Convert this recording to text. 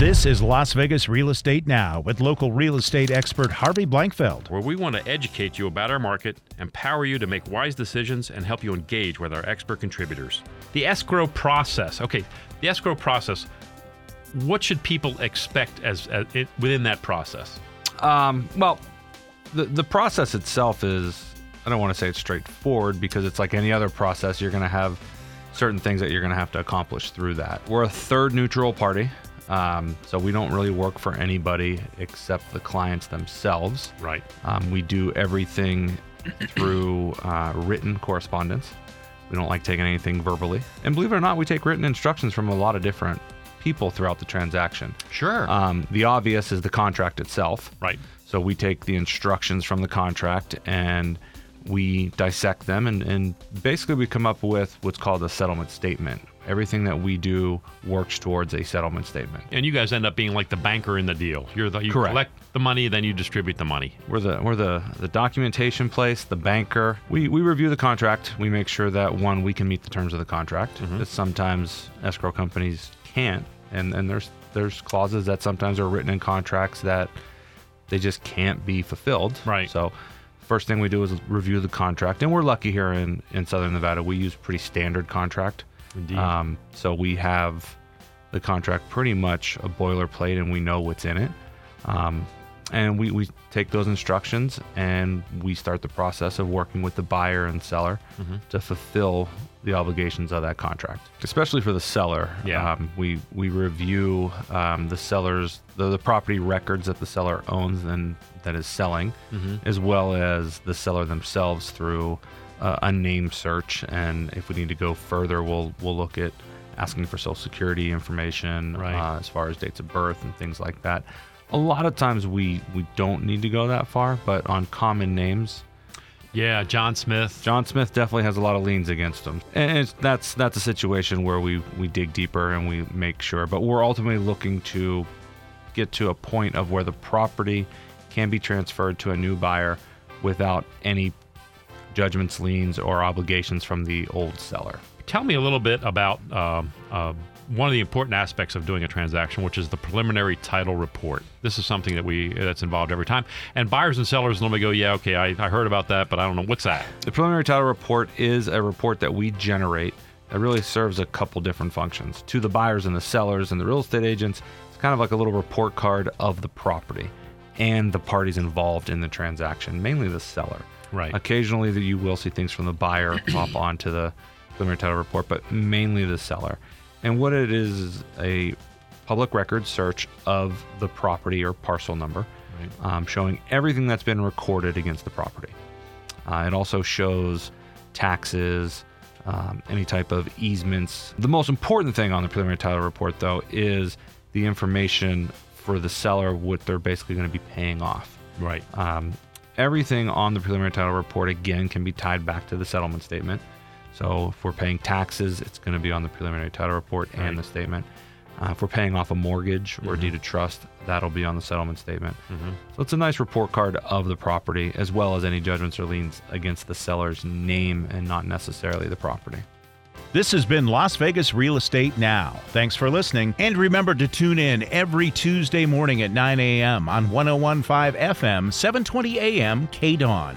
This is Las Vegas Real Estate Now with local real estate expert Harvey Blankfeld. where we want to educate you about our market, empower you to make wise decisions, and help you engage with our expert contributors. The escrow process. Okay, the escrow process. What should people expect as, as it, within that process? Um, well, the the process itself is I don't want to say it's straightforward because it's like any other process. You're going to have certain things that you're going to have to accomplish through that. We're a third neutral party, um, so we don't really work for anybody except the clients themselves. Right. Um, we do everything through uh, written correspondence. We don't like taking anything verbally, and believe it or not, we take written instructions from a lot of different people throughout the transaction. Sure. Um, the obvious is the contract itself. right. So we take the instructions from the contract and we dissect them, and, and basically we come up with what's called a settlement statement. Everything that we do works towards a settlement statement. And you guys end up being like the banker in the deal. You're the you Correct. collect the money, then you distribute the money. We're the we're the the documentation place, the banker. We we review the contract. We make sure that one we can meet the terms of the contract. Mm-hmm. That sometimes escrow companies can't, and and there's there's clauses that sometimes are written in contracts that they just can't be fulfilled. Right. So first thing we do is review the contract, and we're lucky here in in Southern Nevada. We use pretty standard contract. Indeed. Um, so we have the contract pretty much a boilerplate, and we know what's in it. Um, and we, we take those instructions and we start the process of working with the buyer and seller to fulfill the obligations of that contract. Especially for the seller, Yeah. um, we we review um, the seller's the, the property records that the seller owns and that is selling, as well as the seller themselves through uh, a name search. And if we need to go further, we'll we'll look at asking for social security information Right. uh, as far as dates of birth and things like that. A lot of times we we don't need to go that far, but on common names, yeah, John Smith. John Smith definitely has a lot of liens against him, and it's, that's that's a situation where we we dig deeper and we make sure. But we're ultimately looking to get to a point of where the property can be transferred to a new buyer without any judgments, liens, or obligations from the old seller. Tell me a little bit about um, uh, one of the important aspects of doing a transaction, which is the preliminary title report. This is something that we that's involved every time. And buyers and sellers normally go, "Yeah, okay, I, I heard about that, but I don't know what's that." The preliminary title report is a report that we generate that really serves a couple different functions. To the buyers and the sellers and the real estate agents, it's kind of like a little report card of the property and the parties involved in the transaction, mainly the seller. Right. Occasionally, you will see things from the buyer pop onto the preliminary title report, but mainly the seller. And what it is is a public record search of the property or parcel number, um, showing everything that's been recorded against the property. Uh, it also shows taxes, um, any type of easements. The most important thing on the preliminary title report, though, is the information for the seller, what they're basically going to be paying off. Right. Um, everything on the preliminary title report, again, can be tied back to the settlement statement. So if we're paying taxes, it's going to be on the preliminary title report and the statement. Uh, if we're paying off a mortgage or deed of trust, that'll be on the settlement statement. So it's a nice report card of the property, as well as any judgments or liens against the seller's name and not necessarily the property. This has been Las Vegas Real Estate Now. Thanks for listening. And remember to tune in every Tuesday morning at 9 a.m. on 1015 FM, 720 a.m. K Dawn.